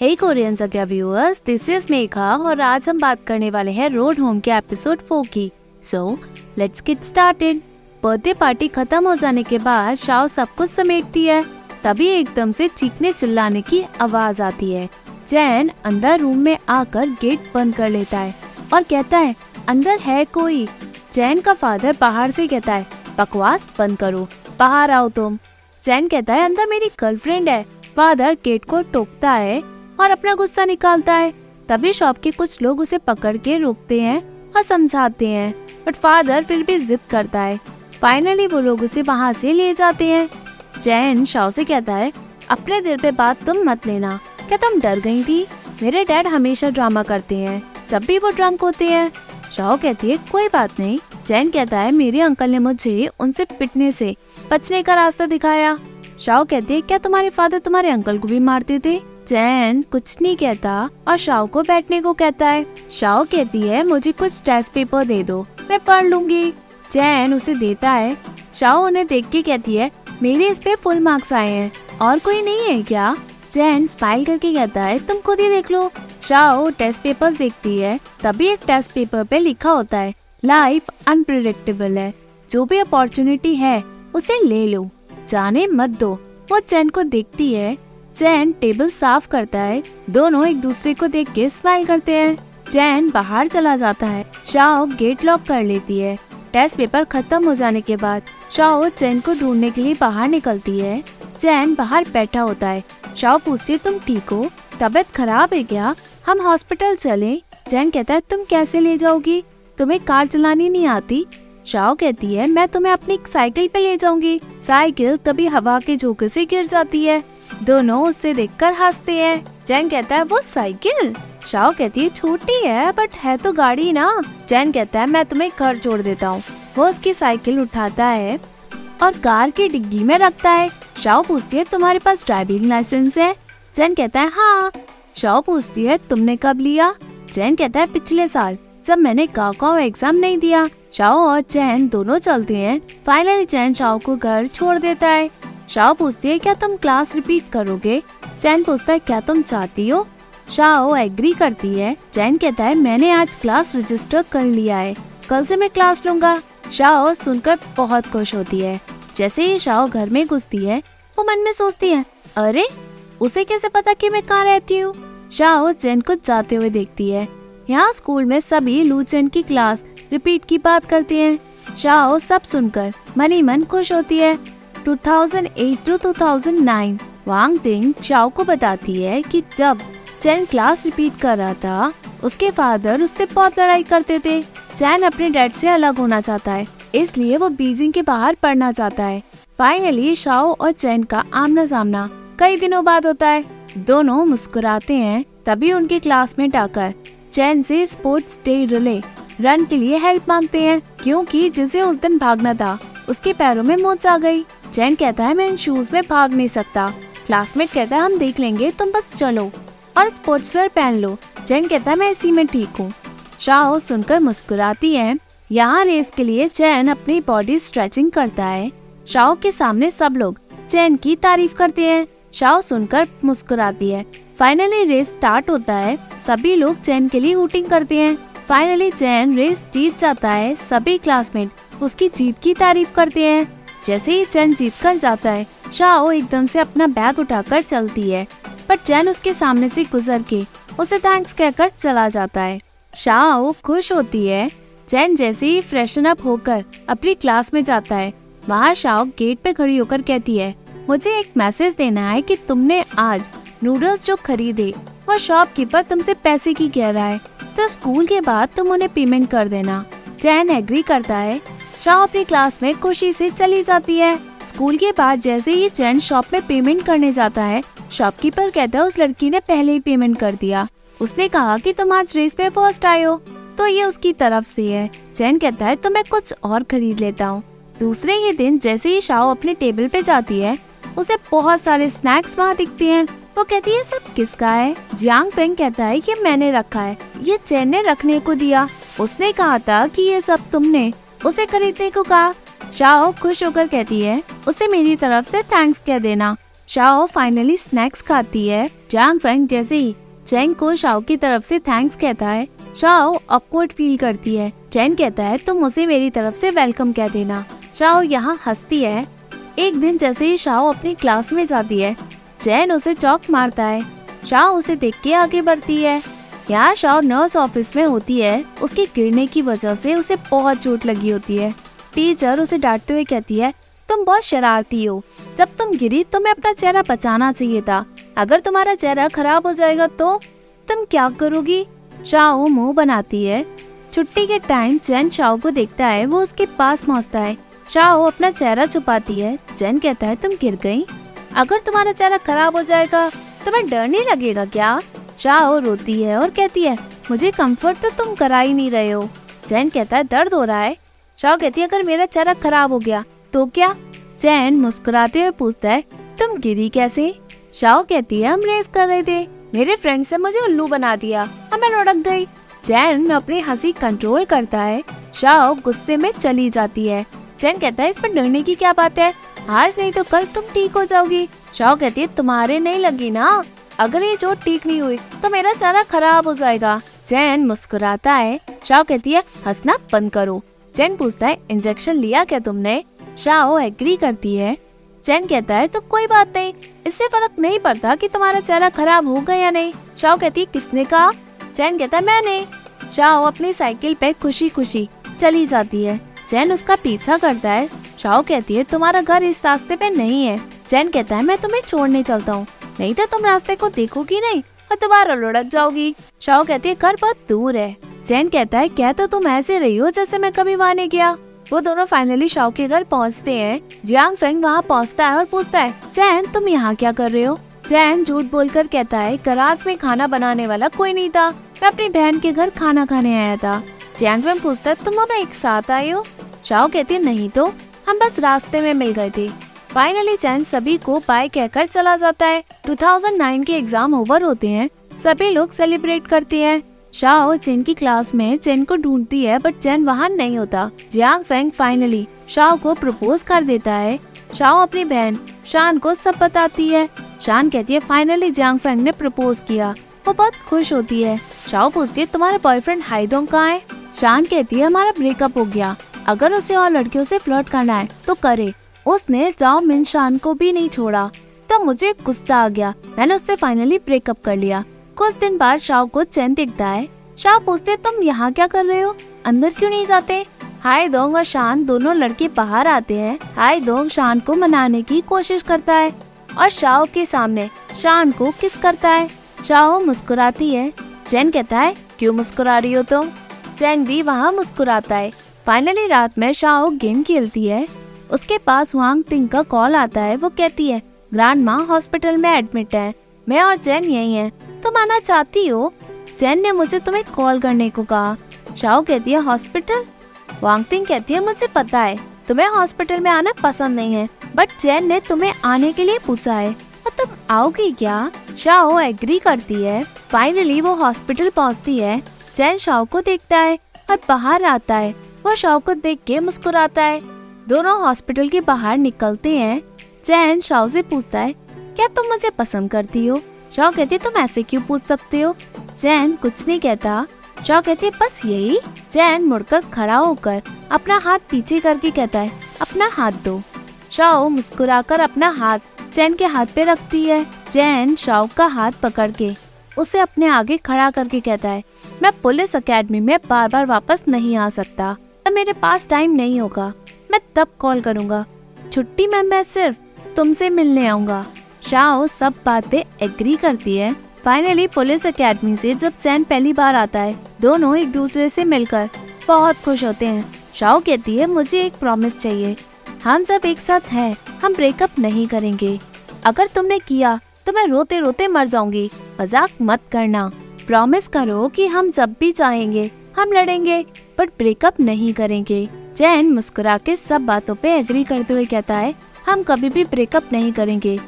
हे Korean जगह viewers this is Megha और आज हम बात करने वाले हैं रोड होम के एपिसोड फोर की। So let's get started birthday party खत्म हो जाने के बाद शाओ सब कुछ समेटती है। तभी एकदम से चीखने चिल्लाने की आवाज़ आती है। जैन अंदर रूम में आकर गेट बंद कर लेता है और कहता है, अंदर है कोई? जैन का फादर बाहर से कहता है, बकवास, बंद करो। बाहर आओ तुम। जैन कहता है, अंदर मेरी गर्लफ्रेंड है। फादर गेट को टोकता है और अपना गुस्सा निकालता है। तभी शॉप के कुछ लोग उसे पकड़ के रोकते हैं और समझाते हैं। बट फादर फिर भी जिद करता है। फाइनली वो लोग उसे वहाँ से ले जाते हैं। जैन, शाओ से कहता है, अपने दिल पे बात तुम मत लेना। क्या तुम डर गई थी? मेरे डैड हमेशा ड्रामा करते हैं। जब भी वो ड्रंक होते हैं। शाओ कहती है, कोई बात नहीं। जैन कहता है, मेरे अंकल ने मुझे उनसे पिटने से बचने का रास्ता दिखाया। शाओ कहती है, क्या तुम्हारे फादर तुम्हारे अंकल को भी मारते थे? जैन कुछ नहीं कहता और शाओ को बैठने को कहता है। शाओ कहती है, मुझे कुछ टेस्ट पेपर दे दो, मैं पढ़ लूँगी। जैन उसे देता है। शाओ उन्हें देख के कहती है, मेरे इस पे फुल मार्क्स आए हैं, और कोई नहीं है क्या? जैन स्माइल करके कहता है, तुम खुद ही देख लो। शाओ टेस्ट पेपर देखती है, तभी एक टेस्ट पेपर पे लिखा होता है लाइफ अनप्रिडिक्टेबल है, जो भी अपॉर्चुनिटी है, उसे ले लो, जाने मत दो। वो चैन को देखती है चैन टेबल साफ़ करता है, दोनों एक दूसरे को देख के स्माइल करते हैं। चैन बाहर चला जाता है, शाओ गेट लॉक कर लेती है। टेस्ट पेपर खत्म हो जाने के बाद, शाओ चैन को ढूँढने के लिए बाहर निकलती है। चैन बाहर बैठा होता है, शाओ पूछती है, तुम ठीक हो? तबीयत खराब है क्या? हम हॉस्पिटल चले। चैन कहता है, तुम कैसे ले जाओगी? तुम्हें कार चलानी नहीं आती? शाओ कहती है, मैं तुम्हें अपनी साइकिल पे ले जाऊँगी। साइकिल तभी हवा के झोंके से गिर जाती है। दोनों उससे देखकर हँसते हैं। जैन कहता है, वो साइकिल? शाओ कहती है, छोटी है, बट है तो गाड़ी ना। जैन कहता है, मैं तुम्हें घर छोड़ देता हूँ। वो उसकी साइकिल उठाता है और कार की डिग्गी में रखता है। शाओ पूछती है, तुम्हारे पास ड्राइविंग लाइसेंस है? जैन कहता है हाँ। शाओ पूछती है, तुमने कब लिया? जैन कहता है, पिछले साल, जब मैंने काकाओ एग्ज़ाम नहीं दिया। शाओ और चैन दोनों चलते हैं। फाइनली चैन शाओ को घर छोड़ देता है। शाओ पूछती है, क्या तुम क्लास रिपीट करोगे? चैन पूछता है, क्या तुम चाहती हो? शाओ एग्री करती है। चैन कहता है, मैंने आज क्लास रजिस्टर कर लिया है। कल से मैं क्लास लूँगा। शाओ सुनकर बहुत खुश होती है। जैसे ही शाओ घर में घुसती है, वो मन में सोचती है, अरे, उसे कैसे पता कि मैं कहाँ रहती हूँ? शाओ चैन को जाते हुए देखती है। यहाँ स्कूल में सभी लू चैन की क्लास रिपीट की बात करते हैं। शाओ सब सुनकर मनी मन खुश होती है। 2008 टू 2009 वांग तिंग चाओ को बताती है कि जब चैन क्लास रिपीट कर रहा था, उसके फादर उससे बहुत लड़ाई करते थे। चैन अपने डैड से अलग होना चाहता है, इसलिए वो बीजिंग के बाहर पढ़ना चाहता है। फाइनली शाओ और चैन का आमना सामना कई दिनों बाद होता है। दोनों मुस्कुराते हैं, तभी उनके क्लासमेट आकर चैन से स्पोर्ट्स डे रिले रन के लिए हेल्प मांगते हैं, क्योंकि जिसे उस दिन भागना था, उसके पैरों में मोच आ गई। चैन कहता है, मैं इन शूज़ में भाग नहीं सकता। क्लासमेट कहता है, हम देख लेंगे, तुम बस चलो और स्पोर्ट्स वेयर पहन लो। चैन कहता है, मैं इसी में ठीक हूँ। शाह सुनकर मुस्कुराती है। यहाँ रेस के लिए चैन अपनी बॉडी स्ट्रेचिंग करता है। शाह के सामने सब लोग चैन की तारीफ़ करते हैं। शाह सुनकर मुस्कुराती है। फाइनली रेस स्टार्ट होता है। सभी लोग चैन के लिए हुटिंग करते हैं। फाइनली चैन रेस जीत जाता है। सभी क्लासमेट उसकी जीत की तारीफ़ करते हैं। जैसे ही चैन जीत कर जाता है, शाओ एकदम से अपना बैग उठाकर चलती है, पर चैन उसके सामने से गुजर के उसे थैंक्स कहकर चला जाता है। शाओ खुश होती है। चैन जैसे ही फ्रेशन अप होकर अपनी क्लास में जाता है, वहाँ शाओ गेट पे खड़ी होकर कहती है, मुझे एक मैसेज देना है कि तुमने आज नूडल्स जो खरीदे, वो शॉपकीपर तुमसे पैसे की कह रहा है तो स्कूल के बाद तुम उन्हें पेमेंट कर देना। चैन एग्री करता है। शाह अपनी क्लास में खुशी से चली जाती है। स्कूल के बाद जैसे ही चैन शॉप में पेमेंट करने जाता है, शॉपकीपर कहता है, उस लड़की ने पहले ही पेमेंट कर दिया। उसने कहा कि तुम आज रेस में फ़र्स्ट आए हो। तो ये उसकी तरफ़ से है। चैन कहता है तो मैं कुछ और खरीद लेता हूँ। दूसरे ही दिन जैसे ही शाओ अपने टेबल पे जाती है, उसे बहुत सारे स्नैक्स वहाँ दिखते हैं। वो कहती है, सब किसका है? जियांग फेंग कहता है कि मैंने रखा है। ये चैन ने रखने को दिया। उसने कहा था कि ये सब तुमने उसे खरीदने को कहा। शाओ खुश होकर कहती है, उसे मेरी तरफ़ से थैंक्स कह देना। शाओ फाइनली स्नैक्स खाती है। जांग फेंग जैसे ही चैंग को शाओ की तरफ़ से थैंक्स कहता है, शाओ अपवर्ड फील करती है। चैन कहता है, तुम उसे मेरी तरफ़ से वेलकम कह देना। शाओ यहाँ हंसती है। एक दिन जैसे ही शाओ अपनी क्लास में जाती है, चैन उसे चौक मारता है। शाओ उसे देख के आगे बढ़ती है। यहाँ शाओ नर्स ऑफ़िस में होती है। उसके गिरने की वजह से उसे बहुत चोट लगी होती है। टीचर उसे डांटते हुए कहती है, तुम बहुत शरारती हो। जब तुम गिरी, तुम्हें अपना चेहरा बचाना चाहिए था। अगर तुम्हारा चेहरा खराब हो जाएगा तो तुम क्या करोगी? शाओ मुँह बनाती है। छुट्टी के टाइम चैन शाओ को देखता है, वो उसके पास पहुँचता है। शाओ अपना चेहरा छुपाती है। जैन कहता है, तुम गिर गई? अगर तुम्हारा चेहरा खराब हो जाएगा, तुम्हें डर नहीं लगेगा क्या? शाओ रोती है और कहती है, मुझे कंफर्ट तो तुम करा ही नहीं रहे हो। चैन कहता है, दर्द हो रहा है। शाओ कहती है, अगर मेरा चेहरा खराब हो गया तो क्या? चैन मुस्कुराते हुए पूछता है, तुम गिरी कैसे? शाओ कहती है हम रेस कर रहे थे मेरे फ्रेंड से मुझे उल्लू बना दिया और मैं लुढ़क गई। चैन अपनी हँसी कंट्रोल करता है। शाओ गुस्से में चली जाती है। चैन कहता है, इस पर डरने की क्या बात है? आज नहीं तो कल तुम ठीक हो जाओगी। शाओ कहती है, तुम्हारे नहीं लगी ना? अगर ये चोट ठीक नहीं हुई तो मेरा चेहरा खराब हो जाएगा। चैन मुस्कुराता है, शाओ कहती है, हंसना बंद करो। चैन पूछता है इंजेक्शन लिया क्या तुमने? शाओ एग्री करती है। चैन कहता है तो कोई बात नहीं, इससे फ़र्क नहीं पड़ता कि तुम्हारा चेहरा खराब हो गया या नहीं। शाओ कहती है, किसने कहा? चैन कहता है, मैंने। शाओ अपनी साइकिल पे खुशी खुशी चली जाती है। चैन उसका पीछा करता है। शाओ कहती है, तुम्हारा घर इस रास्ते पे नहीं है। चैन कहता है, मैं तुम्हें छोड़ने चलता हूँ। नहीं तो तुम रास्ते को देखोगी नहीं और दोबारा लुढ़क जाओगी। शाओ कहती है, घर बहुत दूर है। चैन कहता है, क्या तो तुम ऐसे रही हो जैसे मैं कभी वहाँ नहीं गया? वो दोनों फाइनली शाओ के घर पहुँचते हैं। जियांग फेंग वहाँ पहुँचता है और पूछता है चैन तुम यहाँ क्या कर रहे हो? चैन झूठ बोलकर कहता है, गराज में खाना बनाने वाला कोई नहीं था। मैं अपनी बहन के घर खाना खाने आया था। जियांग फेंग पूछता है, तुम दोनों एक साथ आए हो? शाओ कहती है, नहीं तो। हम बस रास्ते में मिल गए थे। फाइनली चैन सभी को बाय कहकर चला जाता है। 2009 के एग्ज़ाम ओवर होते हैं। सभी लोग सेलिब्रेट करते हैं। शाओ चेन की क्लास में चेन को ढूंढती है बट चैन वहाँ नहीं होता। जियांग फेंग फाइनली शाओ को प्रपोज कर देता है। शाओ अपनी बहन शान को सब बताती है। शान कहती है फाइनली जियांग फेंग ने प्रपोज किया। वो बहुत खुश होती है। शाओ पूछती है, तुम्हारा बॉयफ्रेंड हाइदोंग कहाँ है? शान कहती है, हमारा ब्रेकअप हो गया। अगर उसे और लड़कियों से फ्लर्ट करना है तो करे। उसने जाओ मिन शान को भी नहीं छोड़ा। तो मुझे गुस्सा आ गया। मैंने उससे फाइनली ब्रेकअप कर लिया। कुछ दिन बाद शाह को चैन दिखता है। शाह पूछते, तुम यहाँ क्या कर रहे हो? अंदर क्यों नहीं जाते? हाय दोंग और शान दोनों लड़के बाहर आते हैं। हाय दोंग, शान को मनाने की कोशिश करता है। और शाह के सामने शान को किस करता है? शाह मुस्कुराती है। चैन कहता है, क्यों मुस्कुरा रही हो तुम? तो? चैन भी वहाँ मुस्कुराता है। फाइनली रात में शाह गेम खेलती है। उसके पास वांग तिंग का कॉल आता है, वो कहती है ग्रांड माँ हॉस्पिटल में एडमिट है। मैं और चैन यही है। तुम आना चाहती हो? चैन ने मुझे तुम्हें कॉल करने को कहा। शाओ कहती है, हॉस्पिटल? वांगटिंग कहती है, मुझे पता है। तुम्हें हॉस्पिटल में आना पसंद नहीं है, बट चैन ने तुम्हें आने के लिए पूछा है। और तुम आओगी क्या? शाओ एग्री करती है। फाइनली वो हॉस्पिटल पहुँचती है। चैन शाओ को देखता है और बाहर आता है। वो शाओ को देख के मुस्कुराता है। दोनों हॉस्पिटल के बाहर निकलते हैं। चैन शाओ से पूछता है, क्या तुम मुझे पसंद करती हो? शॉ कहती, तुम ऐसे क्यों पूछ सकते हो? चैन कुछ नहीं कहता। शॉ कहती है बस यही। जैन मुड़कर खड़ा होकर अपना हाथ पीछे करके कहता है, अपना हाथ दो। शाओ मुस्कुराकर अपना हाथ चैन के हाथ पे रखती है। चैन शाओ का हाथ पकड़ के उसे अपने आगे खड़ा करके कहता है, मैं पुलिस अकेडमी में बार बार वापस नहीं आ सकता। तो मेरे पास टाइम नहीं होगा। मैं तब कॉल करूँगा। छुट्टी में मैं सिर्फ़ तुमसे मिलने आऊँगा। शाओ सब बात पे एग्री करती है। फाइनली पुलिस एकेडमी से जब चैन पहली बार आता है, दोनों एक दूसरे से मिलकर बहुत खुश होते हैं। शाओ कहती है, मुझे एक प्रॉमिस चाहिए। हम सब एक साथ हैं, हम ब्रेकअप नहीं करेंगे। अगर तुमने किया तो मैं रोते रोते मर जाऊँगी। मज़ाक मत करना। प्रॉमिस करो कि हम जब भी चाहेंगे, हम लड़ेंगे बट ब्रेकअप नहीं करेंगे। चैन मुस्कुरा के सब बातों पे एग्री करते हुए कहता है, हम कभी भी ब्रेकअप नहीं करेंगे।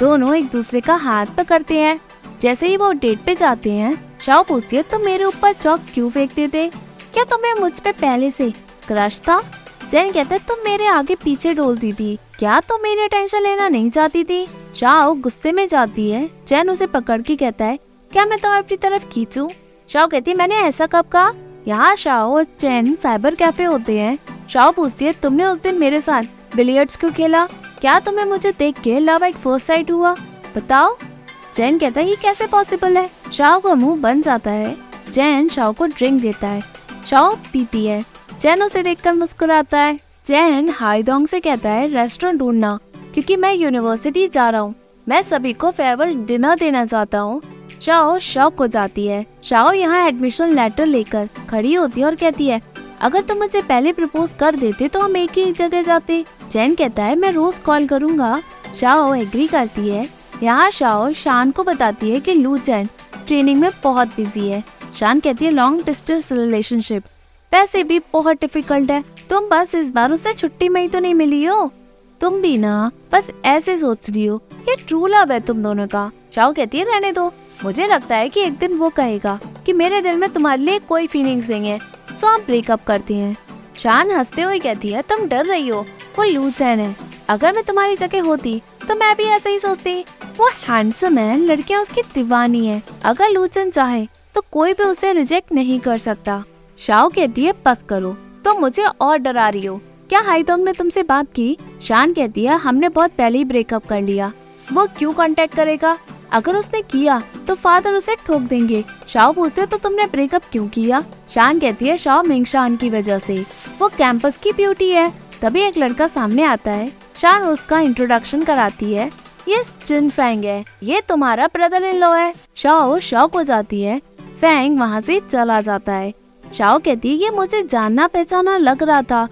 दोनों एक दूसरे का हाथ पकड़ते हैं। जैसे ही वो डेट पे जाते हैं, शाओ पूछती है, तुम तो मेरे ऊपर चौक क्यों फेंकते थे? क्या तुम्हें मुझ पे पहले से क्रश था? जैन कहता है, तुम मेरे आगे पीछे डोलती थी। क्या तुम मेरी टेंशन लेना नहीं चाहती थी? शाओ गुस्से में जाती है। चैन उसे पकड़ के कहता है, क्या मैं तुम्हें अपनी तरफ़ खींचूं? शाओ कहती है, मैंने ऐसा कब कहा? यहाँ शाओ और चैन साइबर कैफ़े होते हैं। शाओ पूछती है, तुमने उस दिन मेरे साथ बिलियर्ड्स क्यों खेला? क्या तुम्हें मुझे देख के लव एट फ़र्स्ट साइट हुआ? बताओ। चैन कहता है, ये कैसे पॉसिबल है? शाओ का मुँह बन जाता है। चैन शाओ को ड्रिंक देता है। शाओ पीती है। चैन उसे देखकर मुस्कुराता है। चैन हाईडोंग से कहता है, रेस्टोरेंट ढूंढना, क्योंकि मैं यूनिवर्सिटी जा रहा हूँ। मैं सभी को फेयरवेल डिनर देना चाहता हूँ। शाओ शौक हो जाती है। शाओ यहाँ एडमिशन लेटर लेकर खड़ी होती है और कहती है अगर तुम मुझे पहले प्रपोज कर देते तो हम एक ही जगह जाते। चैन कहता है, मैं रोज कॉल करूँगा। शाओ एग्री करती है। यहाँ शाओ शान को बताती है कि लू चैन ट्रेनिंग में बहुत बिज़ी है। शान कहती है लॉन्ग डिस्टेंस रिलेशनशिप वैसे भी बहुत डिफ़िकल्ट है। तुम बस इस बार उसे छुट्टी में ही तो नहीं मिली हो। तुम भी ना बस ऐसे सोच रही हो ये ट्रू लव है तुम दोनों का। शाओ कहती है, रहने दो। मुझे लगता है कि एक दिन वो कहेगा कि मेरे दिल में तुम्हारे लिए कोई फीलिंग्स नहीं है। सो हम ब्रेकअप करते हैं। शान हँसते हुए कहती है, तुम डर रही हो, वो लूचैन है। अगर मैं तुम्हारी जगह होती तो मैं भी ऐसा ही सोचती। वो हैंडसम है, लड़कियाँ उसकी दीवानी है। अगर लूचन चाहे तो कोई भी उसे रिजेक्ट नहीं कर सकता। शाओ कहती है, बस करो तो मुझे और डरा रही हो। क्या हाईतोंग ने तुमसे बात की? शान कहती है, हमने बहुत पहले ही ब्रेकअप कर लिया। वो क्यों कांटेक्ट करेगा? अगर उसने किया तो फादर उसे ठोक देंगे। शाओ पूछते तो तुमने ब्रेकअप क्यों किया? शान कहती है शाओ मिंगशान की वजह से। वो कैंपस की ब्यूटी है। तभी एक लड़का सामने आता है। शान उसका इंट्रोडक्शन कराती है। ये चिन फैंग है। ये तुम्हारा ब्रदर इन लॉ है शाओ शौक हो जाती है। फैंग वहाँ से चला जाता है। शाओ कहती है, ये मुझे जानना पहचाना लग रहा था।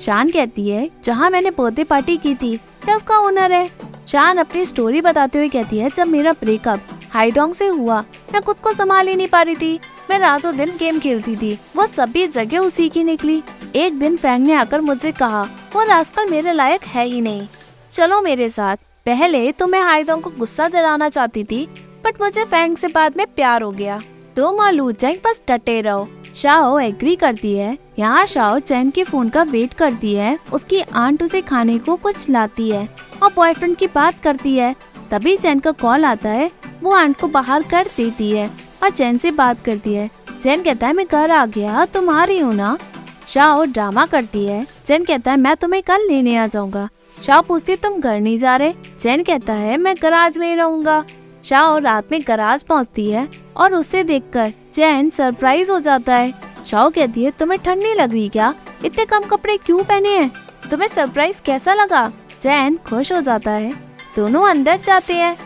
शान कहती है, जहाँ मैंने बर्थडे पार्टी की थी, क्या उसका ओनर है? शान अपनी स्टोरी बताते हुए कहती है, जब मेरा ब्रेकअप हाईडोंग से हुआ, मैं खुद को संभाल ही नहीं पा रही थी। मैं रातों दिन गेम खेलती थी, वो सभी जगह उसी की निकली। एक दिन फैंग ने आकर मुझसे कहा, वो रास्कल मेरे लायक है ही नहीं। चलो मेरे साथ, पहले तो मैं हाईडोंग को गुस्सा दिलाना चाहती थी बट मुझे फैंग से बाद में प्यार हो गया। तो मालू चैंग बस डटे रहो। शाओ एग्री करती है। यहाँ शाओ चैन के फ़ोन का वेट करती है। उसकी आंट उसे खाने को कुछ लाती है और बॉयफ्रेंड की बात करती है। तभी चैन का कॉल आता है। वो आंट को बाहर कर देती है और चैन से बात करती है। चैन कहता है, मैं घर आ गया, तुम आ रही हो ना? शाओ ड्रामा करती है। चैन कहता है, मैं तुम्हें कल लेने आ जाऊँगा। शाह पूछती तुम घर नहीं जा रहे? चैन कहता है, मैं गराज में ही रहूँगा। शाह रात में गराज पहुँचती है और उसे देखकर चैन सरप्राइज़ हो जाता है। शाह कहती है, तुम्हें ठंड नहीं लग रही क्या? इतने कम कपड़े क्यों पहने हैं? तुम्हें सरप्राइज़ कैसा लगा? चैन खुश हो जाता है। दोनों अंदर जाते हैं।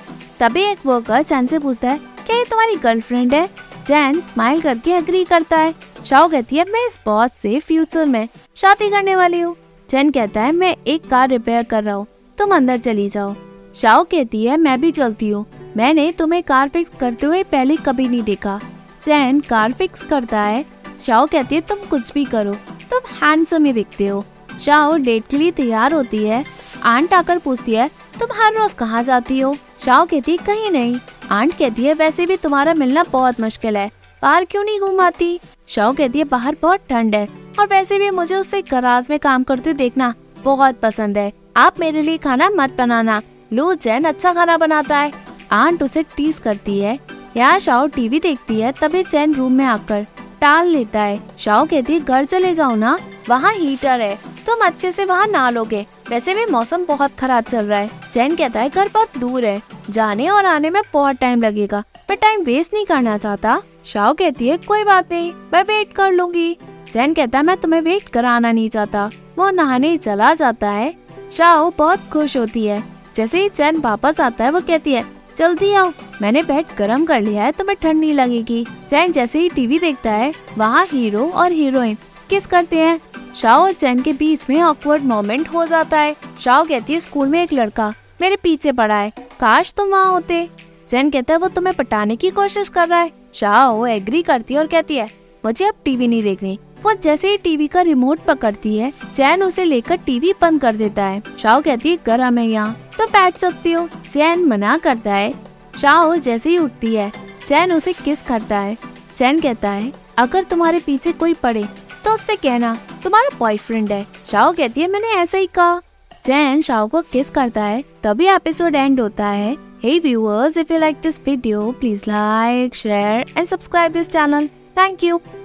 तभी एक वर्कर चैन से पूछता है, क्या ये तुम्हारी गर्लफ्रेंड है? चैन स्माइल करके अग्री करता है। शाह कहती है, मैं इस बॉस से फ्यूचर में शादी करने वाली हूँ। चैन कहता है, मैं एक कार रिपेयर कर रहा हूँ। तुम अंदर चली जाओ। शाओ कहती है, मैं भी चलती हूँ। मैंने तुम्हें कार फिक्स करते हुए पहले कभी नहीं देखा। चैन कार फिक्स करता है। शाओ कहती है, तुम कुछ भी करो। तुम हैंडसम ही दिखते हो। शाओ डेट के लिए तैयार होती है। आंट आकर पूछती है, तुम हर रोज कहाँ जाती हो? शाओ कहती है, कहीं नहीं। आंट कहती है, वैसे भी तुम्हारा मिलना बहुत मुश्किल है। बाहर क्यों नहीं घूमाती शाओ कहती है, बाहर बहुत ठंड है। और वैसे भी मुझे उससे गराज में काम करते देखना बहुत पसंद है। आप मेरे लिए खाना मत बनाना। लो जैन अच्छा खाना बनाता है। आंट उसे टीस करती है। यहाँ शाओ टीवी देखती है, तभी चैन रूम में आकर टाल लेता है। शाओ कहती है, घर चले जाओ ना, वहाँ हीटर है, तुम अच्छे से वहाँ नहा लोगे। वैसे भी मौसम बहुत खराब चल रहा है। चैन कहता है, घर बहुत दूर है, जाने और आने में बहुत टाइम लगेगा मैं टाइम वेस्ट नहीं करना चाहता। शाओ कहती है, कोई बात नहीं, मैं वेट कर लूँगी। चैन कहता है, मैं तुम्हें वेट कराना नहीं चाहता, वो नहाने चला जाता है। शाओ बहुत खुश होती है। जैसे ही चैन वापस आता है, वो कहती है जल्दी आओ। मैंने बेड गर्म कर लिया है, तुम्हें ठंड नहीं लगेगी। चैन जैसे ही टीवी देखता है, वहाँ हीरो और हीरोइन किस करते हैं? शाओ और चैन के बीच में ऑकवर्ड मोमेंट हो जाता है। शाओ कहती है, स्कूल में एक लड़का मेरे पीछे पड़ा है। काश तुम वहाँ होते। चैन कहता है, वो तुम्हें पटाने की कोशिश कर रहा है। शाओ एग्री करती है और कहती है, मुझे अब टीवी नहीं देखनी। वो जैसे ही टीवी का रिमोट पकड़ती है चैन उसे लेकर टीवी बंद कर देता है। शाओ कहती है गर्म है यहाँ। तो बैठ सकती हो। चैन मना करता है। शाओ जैसे ही उठती है चैन उसे किस करता है? चैन कहता है अगर तुम्हारे पीछे कोई पड़े तो उससे कहना तुम्हारा बॉयफ्रेंड है। शाओ कहती है मैंने ऐसा ही कहा। जैन शाओ को किस करता है तभी एपिसोड एंड होता है। Hey viewers, if you like this video, please like, share and subscribe this channel. Thank you.